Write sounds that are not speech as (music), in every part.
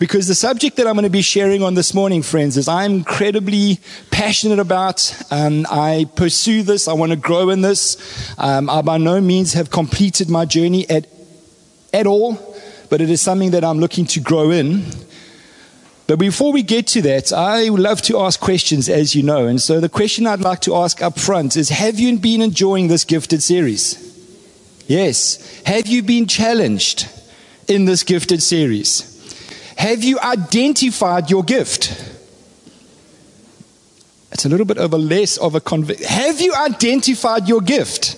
Because the subject that I'm going to be sharing on this morning, friends, is I'm incredibly passionate about. Um, I pursue this. I want to grow in this. Um, I by no means have completed my journey at, at all, but it is something that I'm looking to grow in. But before we get to that, I love to ask questions, as you know. And so the question I'd like to ask up front is Have you been enjoying this gifted series? Yes. Have you been challenged in this gifted series? Have you identified your gift? It's a little bit of a less of a convict. Have you identified your gift?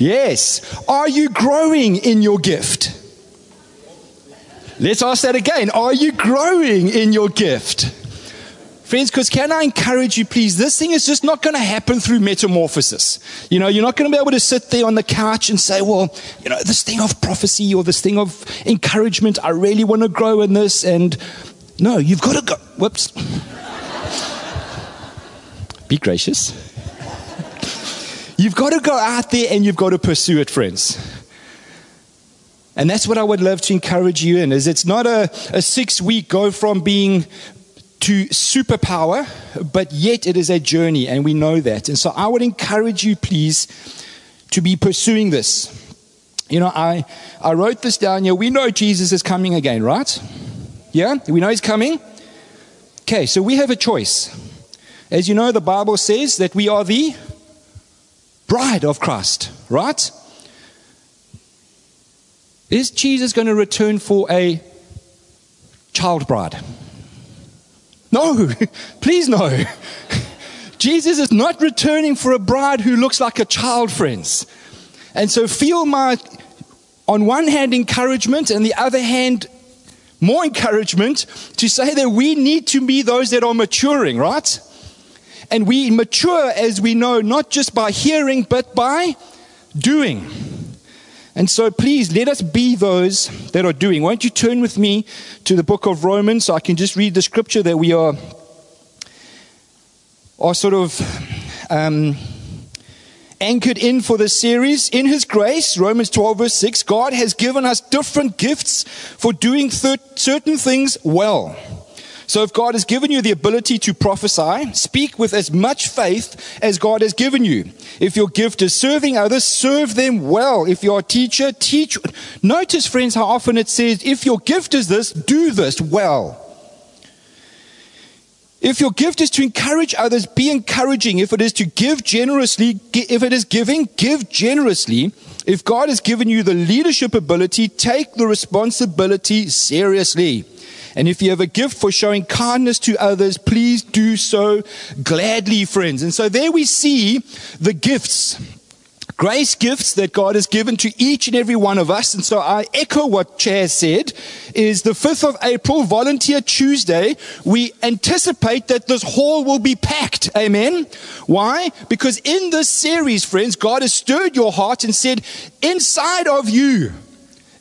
Yes. Are you growing in your gift? Let's ask that again. Are you growing in your gift? Friends, because can I encourage you, please? This thing is just not going to happen through metamorphosis. You know, you're not going to be able to sit there on the couch and say, well, you know, this thing of prophecy or this thing of encouragement, I really want to grow in this. And no, you've got to go. Whoops. (laughs) be gracious. you've got to go out there and you've got to pursue it, friends. And that's what I would love to encourage you in is it's not a, a six week go from being to superpower, but yet it is a journey, and we know that. And so I would encourage you, please, to be pursuing this. You know, I, I wrote this down here. We know Jesus is coming again, right? Yeah? We know he's coming? Okay, so we have a choice. As you know, the Bible says that we are the bride of Christ, right? Is Jesus going to return for a child bride? No, (laughs) please no. (laughs) Jesus is not returning for a bride who looks like a child, friends. And so feel my, on one hand, encouragement, and the other hand, more encouragement to say that we need to be those that are maturing, right? And we mature, as we know, not just by hearing, but by doing. And so please let us be those that are doing. Won't you turn with me to the book of Romans so I can just read the scripture that we are, are sort of um, anchored in for this series. In His grace, Romans 12, verse 6, God has given us different gifts for doing certain things well. So if God has given you the ability to prophesy, speak with as much faith as God has given you. If your gift is serving others, serve them well. If you're a teacher, teach. Notice, friends, how often it says, if your gift is this, do this well. If your gift is to encourage others, be encouraging. If it is to give generously, if it is giving, give generously. If God has given you the leadership ability, take the responsibility seriously. And if you have a gift for showing kindness to others, please do so gladly, friends. And so there we see the gifts grace gifts that God has given to each and every one of us. And so I echo what Chaz said is the 5th of April, Volunteer Tuesday. We anticipate that this hall will be packed. Amen. Why? Because in this series, friends, God has stirred your heart and said, inside of you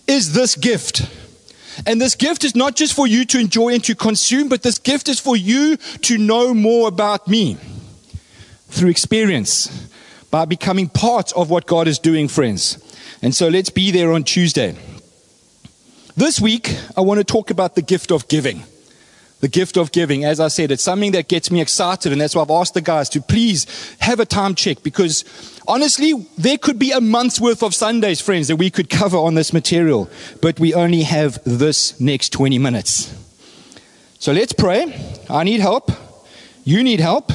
is this gift. And this gift is not just for you to enjoy and to consume, but this gift is for you to know more about me through experience by becoming part of what God is doing, friends. And so let's be there on Tuesday. This week, I want to talk about the gift of giving. The gift of giving, as I said, it's something that gets me excited, and that's why I've asked the guys to please have a time check because honestly, there could be a month's worth of Sundays, friends, that we could cover on this material, but we only have this next 20 minutes. So let's pray. I need help. You need help.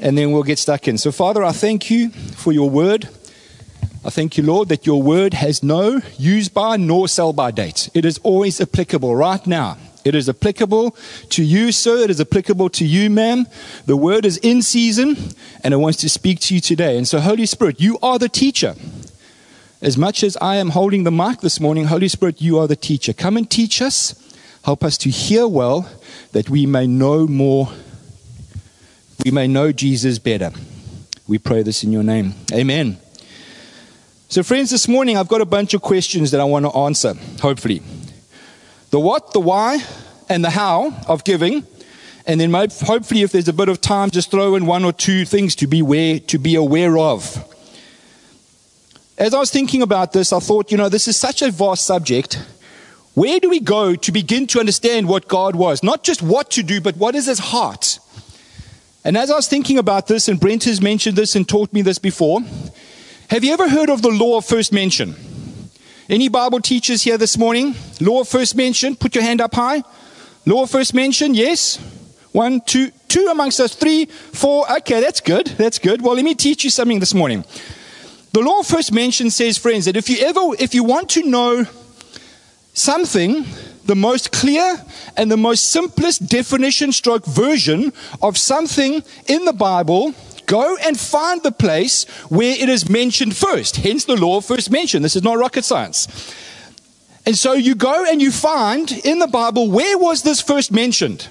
And then we'll get stuck in. So, Father, I thank you for your word. I thank you, Lord, that your word has no use by nor sell by date. It is always applicable right now it is applicable to you, sir. It is applicable to you, ma'am. The word is in season and it wants to speak to you today. And so, Holy Spirit, you are the teacher. As much as I am holding the mic this morning, Holy Spirit, you are the teacher. Come and teach us. Help us to hear well that we may know more. We may know Jesus better. We pray this in your name. Amen. So, friends, this morning I've got a bunch of questions that I want to answer, hopefully the what, the why, and the how of giving. And then hopefully, if there's a bit of time, just throw in one or two things to be aware, to be aware of. As I was thinking about this, I thought, you know, this is such a vast subject. Where do we go to begin to understand what God was? Not just what to do, but what is his heart? And as I was thinking about this, and Brent has mentioned this and taught me this before, have you ever heard of the law of first mention? Any Bible teachers here this morning? Law first mentioned, put your hand up high. Law first mentioned, yes. One, two, two amongst us, three, four. Okay, that's good. That's good. Well, let me teach you something this morning. The law first mentioned says, friends, that if you ever, if you want to know something, the most clear and the most simplest definition stroke version of something in the Bible Go and find the place where it is mentioned first. Hence the law of first mention. This is not rocket science. And so you go and you find in the Bible where was this first mentioned?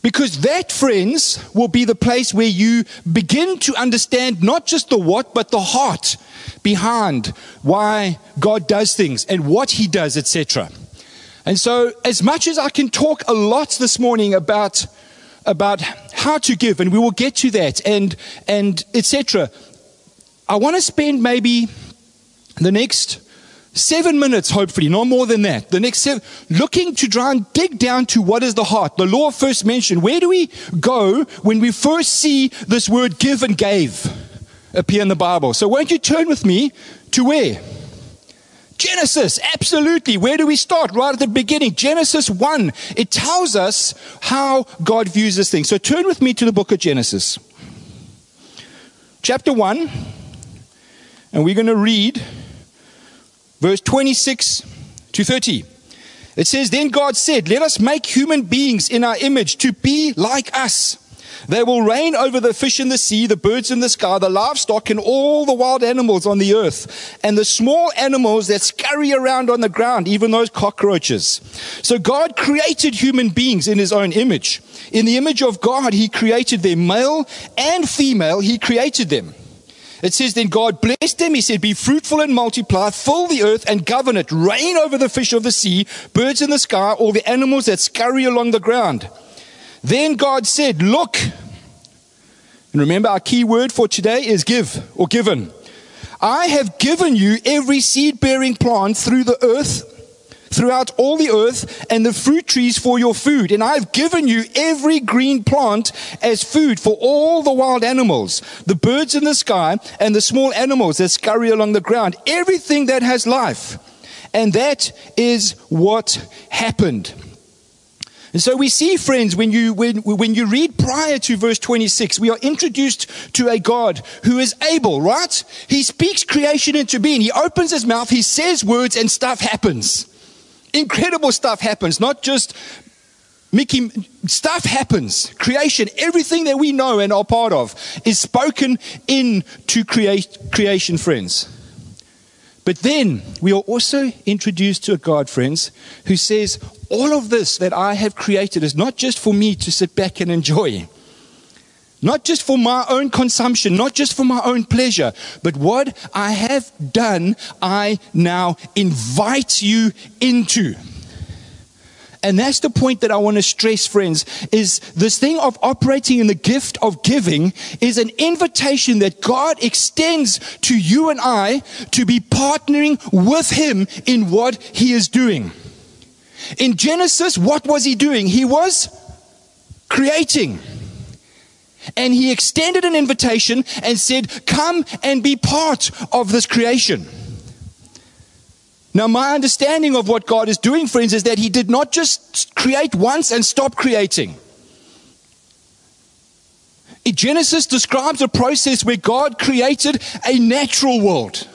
Because that, friends, will be the place where you begin to understand not just the what, but the heart behind why God does things and what He does, etc. And so, as much as I can talk a lot this morning about about how to give, and we will get to that, and and etc. I want to spend maybe the next seven minutes, hopefully, no more than that. The next seven, looking to try and dig down to what is the heart. The law first mentioned. Where do we go when we first see this word give and gave appear in the Bible? So won't you turn with me to where? Genesis, absolutely. Where do we start? Right at the beginning. Genesis 1. It tells us how God views this thing. So turn with me to the book of Genesis. Chapter 1. And we're going to read verse 26 to 30. It says, Then God said, Let us make human beings in our image to be like us. They will reign over the fish in the sea, the birds in the sky, the livestock, and all the wild animals on the earth, and the small animals that scurry around on the ground, even those cockroaches. So God created human beings in his own image. In the image of God, he created them, male and female, he created them. It says, Then God blessed them. He said, Be fruitful and multiply, fill the earth and govern it, reign over the fish of the sea, birds in the sky, all the animals that scurry along the ground. Then God said, Look, and remember our key word for today is give or given. I have given you every seed bearing plant through the earth, throughout all the earth, and the fruit trees for your food. And I have given you every green plant as food for all the wild animals, the birds in the sky, and the small animals that scurry along the ground, everything that has life. And that is what happened. And so we see, friends, when you, when, when you read prior to verse 26, we are introduced to a God who is able, right? He speaks creation into being. He opens his mouth, he says words, and stuff happens. Incredible stuff happens, not just Mickey, stuff happens. Creation, everything that we know and are part of, is spoken into create, creation, friends. But then we are also introduced to a God, friends, who says, All of this that I have created is not just for me to sit back and enjoy, not just for my own consumption, not just for my own pleasure, but what I have done, I now invite you into. And that's the point that I want to stress, friends, is this thing of operating in the gift of giving is an invitation that God extends to you and I to be partnering with Him in what He is doing. In Genesis, what was He doing? He was creating. And He extended an invitation and said, Come and be part of this creation. Now, my understanding of what God is doing, friends, is that He did not just create once and stop creating. Genesis describes a process where God created a natural world.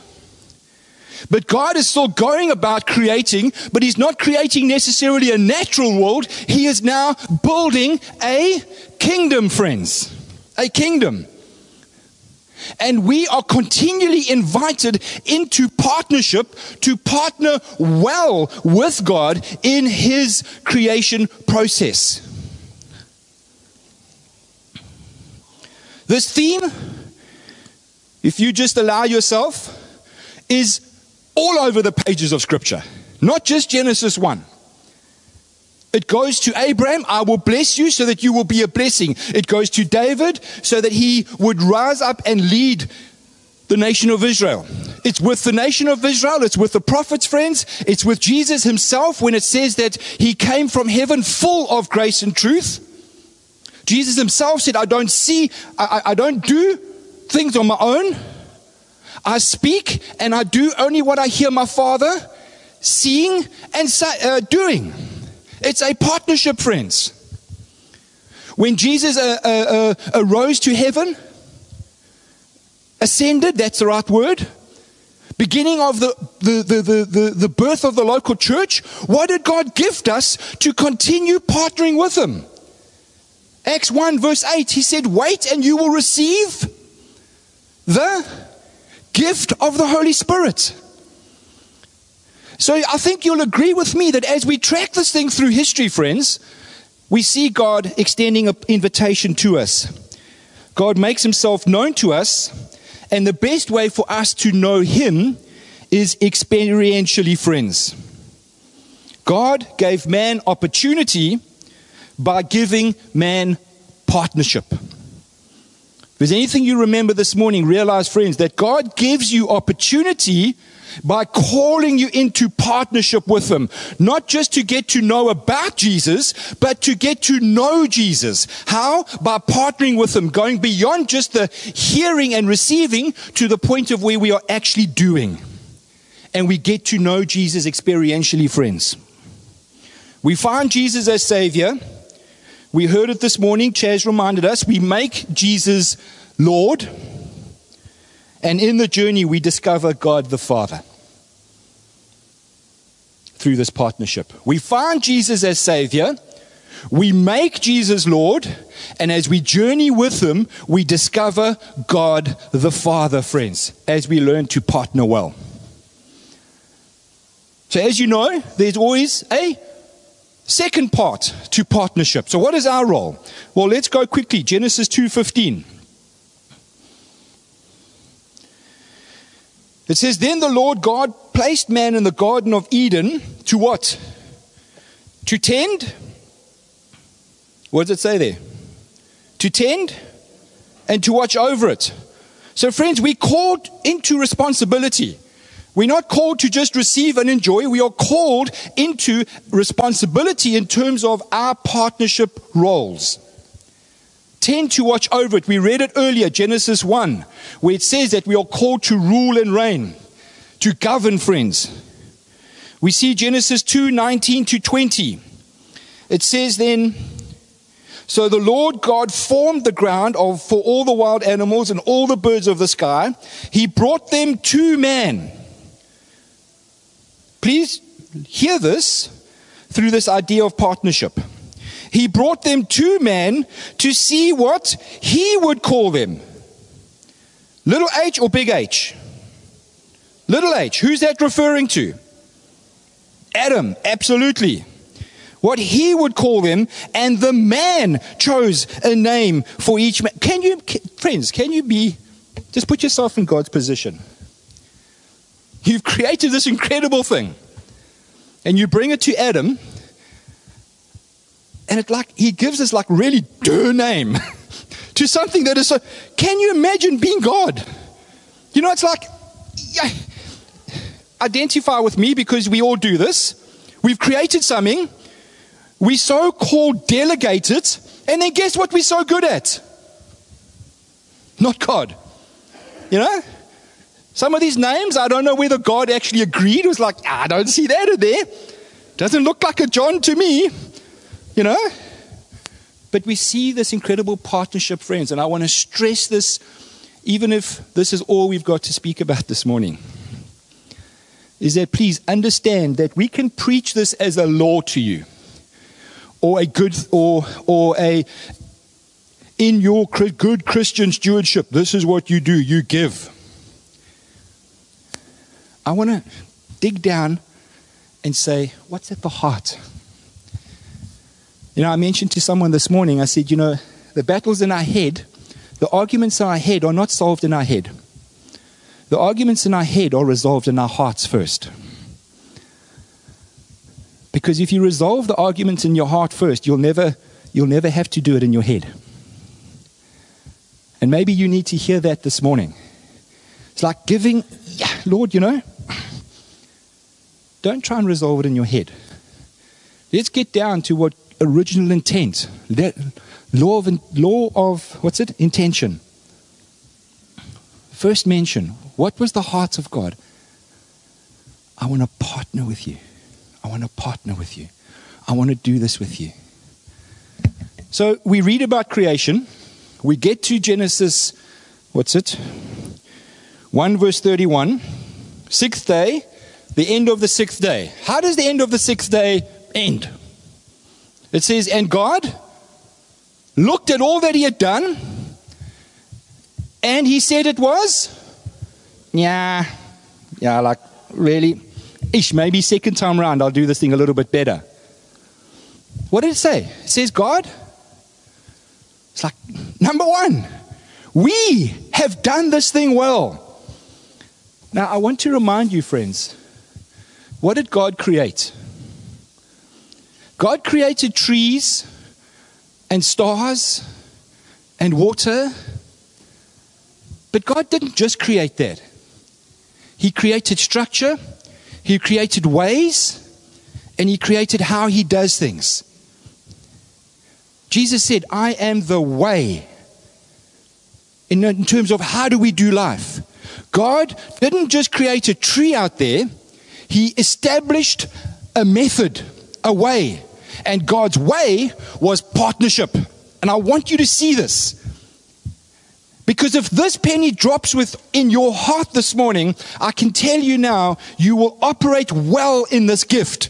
But God is still going about creating, but He's not creating necessarily a natural world. He is now building a kingdom, friends. A kingdom. And we are continually invited into partnership to partner well with God in His creation process. This theme, if you just allow yourself, is all over the pages of Scripture, not just Genesis 1. It goes to Abraham, I will bless you so that you will be a blessing. It goes to David so that he would rise up and lead the nation of Israel. It's with the nation of Israel. It's with the prophets, friends. It's with Jesus himself when it says that he came from heaven full of grace and truth. Jesus himself said, I don't see, I, I don't do things on my own. I speak and I do only what I hear my Father seeing and uh, doing. It's a partnership, friends. When Jesus uh, uh, uh, arose to heaven, ascended, that's the right word, beginning of the, the, the, the, the, birth of the local church, what did God gift us to continue partnering with Him? Acts 1, verse 8, He said, Wait and you will receive the gift of the Holy Spirit. So I think you'll agree with me that as we track this thing through history, friends, we see God extending an invitation to us. God makes himself known to us, and the best way for us to know him is experientially, friends. God gave man opportunity by giving man partnership. If there's anything you remember this morning, realize, friends, that God gives you opportunity by calling you into partnership with Him. Not just to get to know about Jesus, but to get to know Jesus. How? By partnering with Him, going beyond just the hearing and receiving to the point of where we are actually doing. And we get to know Jesus experientially, friends. We find Jesus as Savior. We heard it this morning. Chaz reminded us. We make Jesus Lord. And in the journey, we discover God the Father through this partnership. We find Jesus as Savior, we make Jesus Lord, and as we journey with Him, we discover God the Father, friends, as we learn to partner well. So, as you know, there's always a second part to partnership. So, what is our role? Well, let's go quickly. Genesis 2:15. It says, Then the Lord God placed man in the Garden of Eden to what? To tend? What does it say there? To tend and to watch over it. So, friends, we're called into responsibility. We're not called to just receive and enjoy. We are called into responsibility in terms of our partnership roles tend to watch over it. We read it earlier, Genesis 1, where it says that we are called to rule and reign, to govern, friends. We see Genesis 2 19 to 20. It says then, So the Lord God formed the ground of, for all the wild animals and all the birds of the sky. He brought them to man. Please hear this through this idea of partnership. He brought them two men to see what he would call them. Little h or big H? Little h. Who's that referring to? Adam, absolutely. What he would call them, and the man chose a name for each man. Can you, friends, can you be, just put yourself in God's position. You've created this incredible thing, and you bring it to Adam and it like he gives us like really der name (laughs) to something that is so. Can you imagine being God? You know, it's like yeah, identify with me because we all do this. We've created something, we so called delegate it, and then guess what we're so good at? Not God. You know? Some of these names, I don't know whether God actually agreed. It was like, ah, I don't see that in there. Doesn't look like a John to me. You know? But we see this incredible partnership, friends, and I want to stress this, even if this is all we've got to speak about this morning. Is that please understand that we can preach this as a law to you, or a good, or, or a, in your good Christian stewardship, this is what you do, you give. I want to dig down and say, what's at the heart? You know, I mentioned to someone this morning, I said, you know, the battles in our head, the arguments in our head are not solved in our head. The arguments in our head are resolved in our hearts first. Because if you resolve the arguments in your heart first, you'll never, you'll never have to do it in your head. And maybe you need to hear that this morning. It's like giving, yeah, Lord, you know, don't try and resolve it in your head. Let's get down to what original intent, law of, law of what's it? Intention. First mention, what was the heart of God? I want to partner with you. I want to partner with you. I want to do this with you. So we read about creation. We get to Genesis, what's it? 1 verse 31. Sixth day, the end of the sixth day. How does the end of the sixth day end? It says, And God looked at all that he had done, and he said it was, yeah, yeah, like really, ish, maybe second time around I'll do this thing a little bit better. What did it say? It says, God, it's like, number one, we have done this thing well. Now, I want to remind you, friends, what did God create? God created trees and stars and water, but God didn't just create that. He created structure, He created ways, and He created how He does things. Jesus said, I am the way. In, in terms of how do we do life? God didn't just create a tree out there, He established a method, a way. And God's way was partnership. And I want you to see this. Because if this penny drops within your heart this morning, I can tell you now, you will operate well in this gift.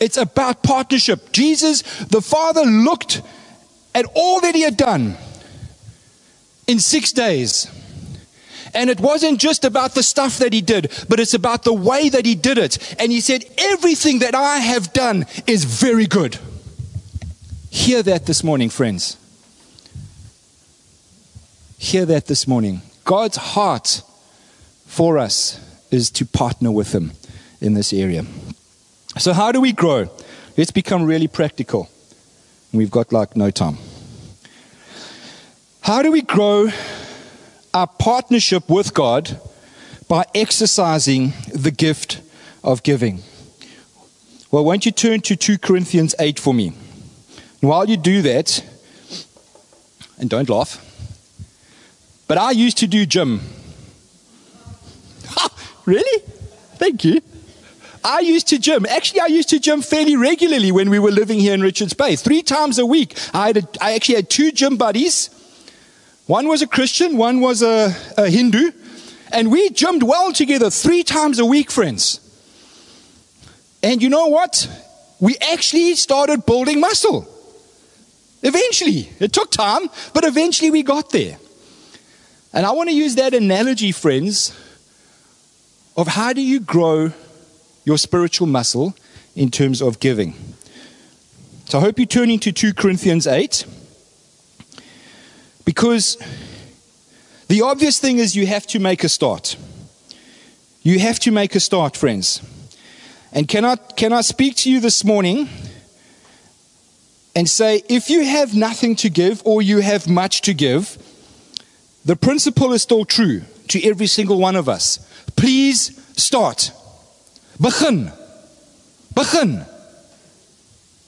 It's about partnership. Jesus, the Father, looked at all that He had done in six days. And it wasn't just about the stuff that he did, but it's about the way that he did it. And he said, Everything that I have done is very good. Hear that this morning, friends. Hear that this morning. God's heart for us is to partner with him in this area. So, how do we grow? Let's become really practical. We've got like no time. How do we grow our partnership with God by exercising the gift of giving. Well, won't you turn to 2 Corinthians 8 for me? And while you do that, and don't laugh, but I used to do gym. really? Thank you. I used to gym. Actually, I used to gym fairly regularly when we were living here in Richards Bay. Three times a week. I, had a, I actually had two gym buddies one was a Christian, one was a, a Hindu, and we jumped well together three times a week, friends. And you know what? We actually started building muscle. Eventually. It took time, but eventually we got there. And I want to use that analogy, friends, of how do you grow your spiritual muscle in terms of giving. So I hope you turn into 2 Corinthians 8. Because the obvious thing is you have to make a start. You have to make a start, friends. And can I, can I speak to you this morning and say if you have nothing to give or you have much to give, the principle is still true to every single one of us. Please start. Begin. Begin.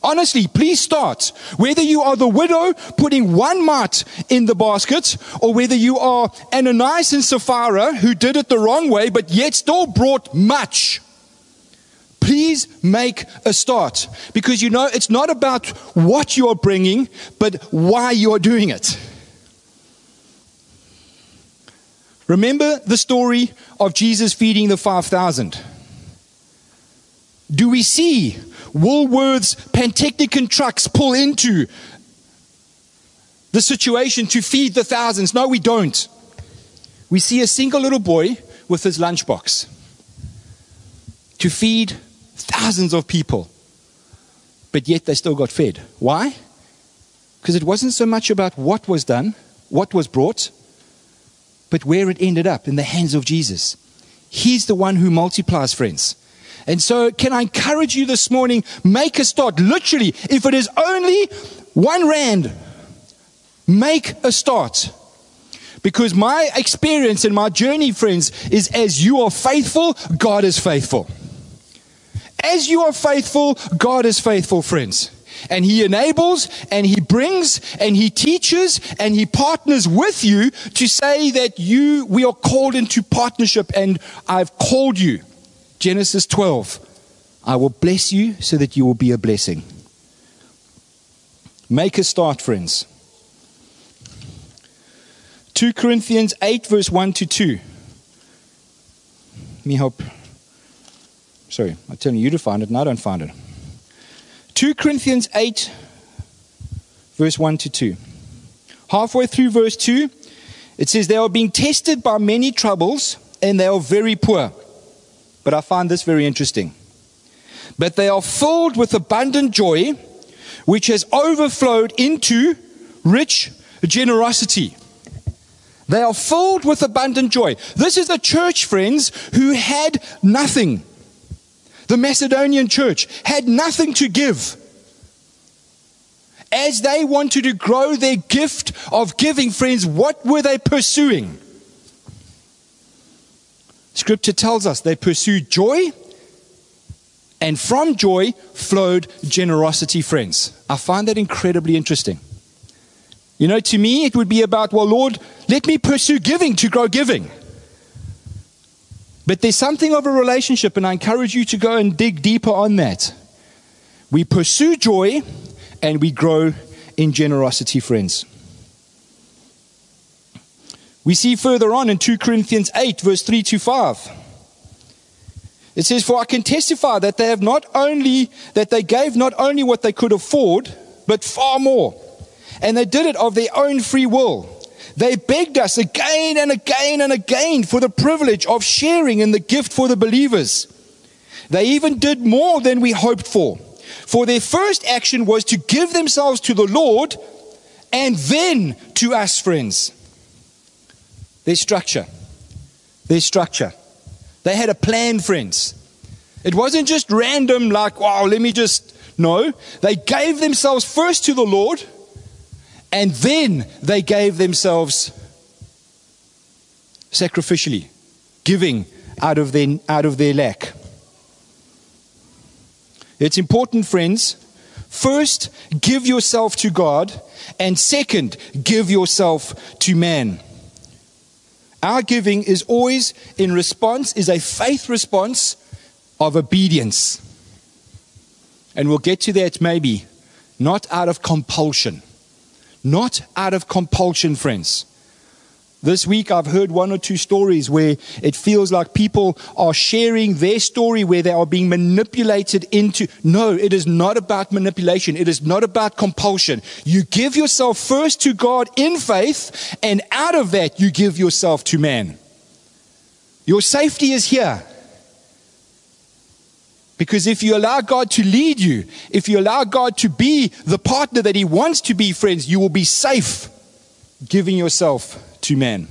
Honestly, please start. Whether you are the widow putting one mite in the basket, or whether you are Ananias and Sapphira who did it the wrong way, but yet still brought much. Please make a start. Because you know, it's not about what you are bringing, but why you are doing it. Remember the story of Jesus feeding the 5,000? Do we see Woolworths Pantechnicon trucks pull into the situation to feed the thousands. No, we don't. We see a single little boy with his lunchbox to feed thousands of people, but yet they still got fed. Why? Because it wasn't so much about what was done, what was brought, but where it ended up in the hands of Jesus. He's the one who multiplies, friends. And so, can I encourage you this morning? Make a start. Literally, if it is only one rand, make a start. Because my experience and my journey, friends, is as you are faithful, God is faithful. As you are faithful, God is faithful, friends. And He enables and He brings and He teaches and He partners with you to say that you, we are called into partnership and I've called you. Genesis 12. I will bless you so that you will be a blessing. Make a start, friends. 2 Corinthians 8, verse 1 to 2. Let me help. Sorry, I'm telling you to find it, and I don't find it. 2 Corinthians 8, verse 1 to 2. Halfway through verse 2, it says, They are being tested by many troubles, and they are very poor. But I find this very interesting. But they are filled with abundant joy, which has overflowed into rich generosity. They are filled with abundant joy. This is a church, friends, who had nothing. The Macedonian church had nothing to give. As they wanted to grow their gift of giving, friends, what were they pursuing? Scripture tells us they pursued joy, and from joy flowed generosity, friends. I find that incredibly interesting. You know, to me, it would be about, well, Lord, let me pursue giving to grow giving. But there's something of a relationship, and I encourage you to go and dig deeper on that. We pursue joy and we grow in generosity, friends. We see further on in 2 Corinthians 8, verse 3 to 5. It says, For I can testify that they have not only that they gave not only what they could afford, but far more and they did it of their own free will. They begged us again and again and again for the privilege of sharing in the gift for the believers. They even did more than we hoped for. For their first action was to give themselves to the Lord and then to us, friends. Their structure. Their structure. They had a plan, friends. It wasn't just random, like, wow, let me just. No. They gave themselves first to the Lord and then they gave themselves sacrificially, giving out of their, out of their lack. It's important, friends. First, give yourself to God, and second, give yourself to man. Our giving is always in response, is a faith response of obedience. And we'll get to that maybe, not out of compulsion. Not out of compulsion, friends. This week, I've heard one or two stories where it feels like people are sharing their story where they are being manipulated into. No, it is not about manipulation. It is not about compulsion. You give yourself first to God in faith, and out of that, you give yourself to man. Your safety is here. Because if you allow God to lead you, if you allow God to be the partner that He wants to be, friends, you will be safe giving yourself to man.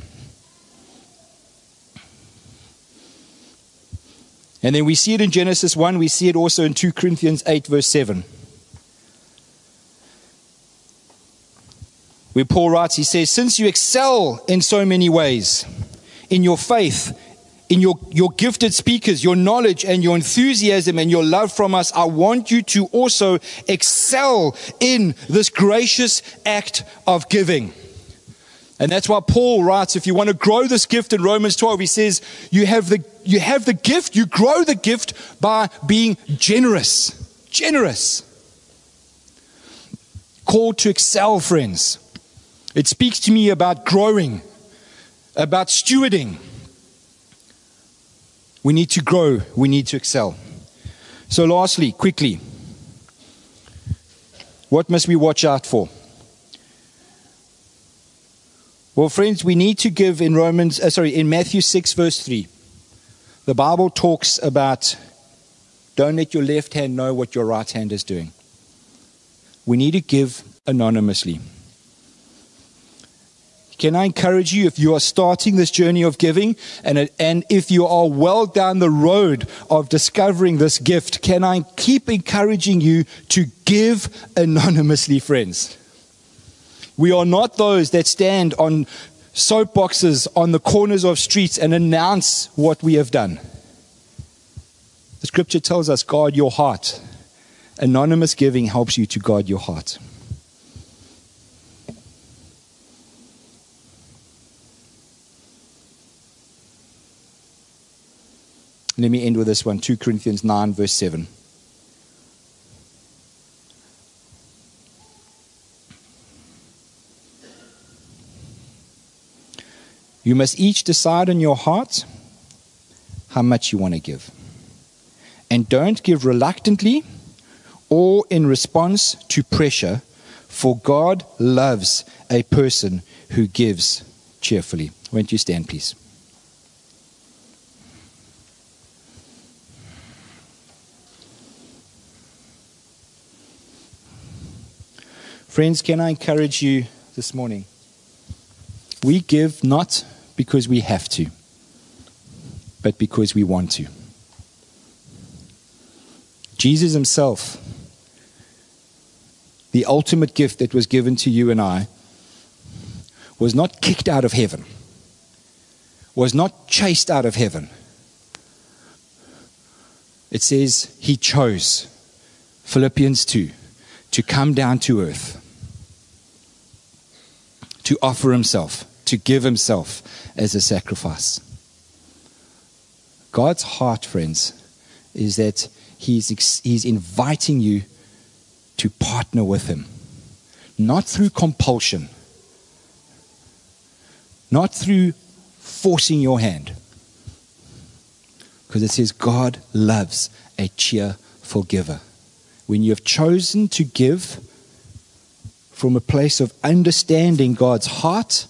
And then we see it in Genesis 1, we see it also in 2 Corinthians 8, verse 7. Where Paul writes, he says, Since you excel in so many ways, in your faith, in your, your gifted speakers, your knowledge and your enthusiasm and your love from us, I want you to also excel in this gracious act of giving. And that's why Paul writes, if you want to grow this gift in Romans 12, he says, you have the, you have the gift, you grow the gift by being generous. Generous. Called to excel, friends. It speaks to me about growing, about stewarding we need to grow, we need to excel. So, lastly, quickly, what must we watch out for? Well, friends, we need to give in Romans, uh, sorry, in Matthew 6, verse 3. The Bible talks about don't let your left hand know what your right hand is doing. We need to give anonymously. Can I encourage you if you are starting this journey of giving and, and if you are well down the road of discovering this gift, can I keep encouraging you to give anonymously, friends? We are not those that stand on soapboxes on the corners of streets and announce what we have done. The scripture tells us guard your heart. Anonymous giving helps you to guard your heart. Let me end with this one 2 Corinthians 9, verse 7. You must each decide in your heart how much you want to give. And don't give reluctantly or in response to pressure, for God loves a person who gives cheerfully. Won't you stand, please? Friends, can I encourage you this morning? We give not because we have to, but because we want to. Jesus Himself, the ultimate gift that was given to you and I, was not kicked out of heaven, was not chased out of heaven. It says He chose, Philippians 2, to come down to earth to offer himself, to give himself as a sacrifice. God's heart, friends, is that he's, he's inviting you to partner with him, not through compulsion, not through forcing your hand. Because it says God loves a cheerful giver. When you have chosen to give, from a place of understanding God's heart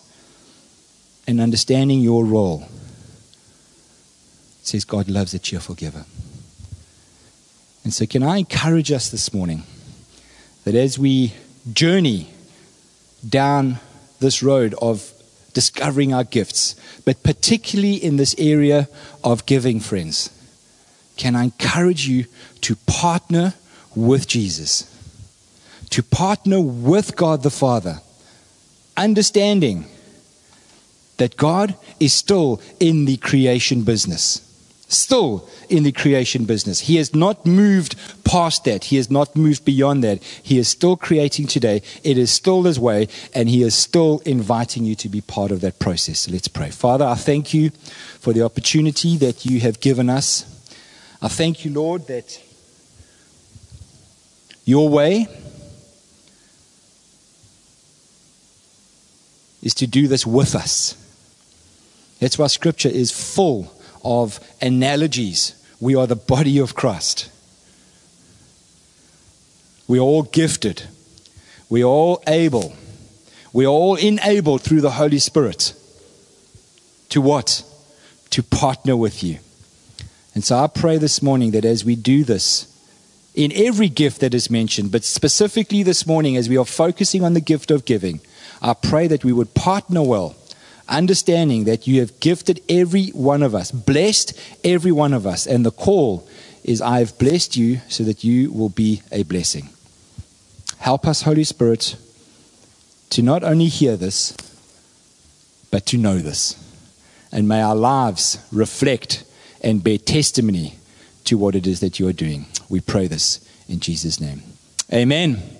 and understanding your role. Says God loves a cheerful giver. And so, can I encourage us this morning that as we journey down this road of discovering our gifts, but particularly in this area of giving, friends, can I encourage you to partner with Jesus? to partner with God the Father, understanding that God is still in the creation business. Still in the creation business. He has not moved past that. He has not moved beyond that. He is still creating today. It is still His way, and He is still inviting you to be part of that process. So let's pray. Father, I thank you for the opportunity that you have given us. I thank you, Lord, that your way, is to do this with us. That's why Scripture is full of analogies. We are the body of Christ. We are all gifted. We are all able. We are all enabled through the Holy Spirit to what? To partner with you. And so I pray this morning that as we do this, in every gift that is mentioned, but specifically this morning as we are focusing on the gift of giving, I pray that we would partner well, understanding that you have gifted every one of us, blessed every one of us. And the call is, I have blessed you so that you will be a blessing. Help us, Holy Spirit, to not only hear this, but to know this. And may our lives reflect and bear testimony to what it is that you are doing. We pray this in Jesus' name. Amen.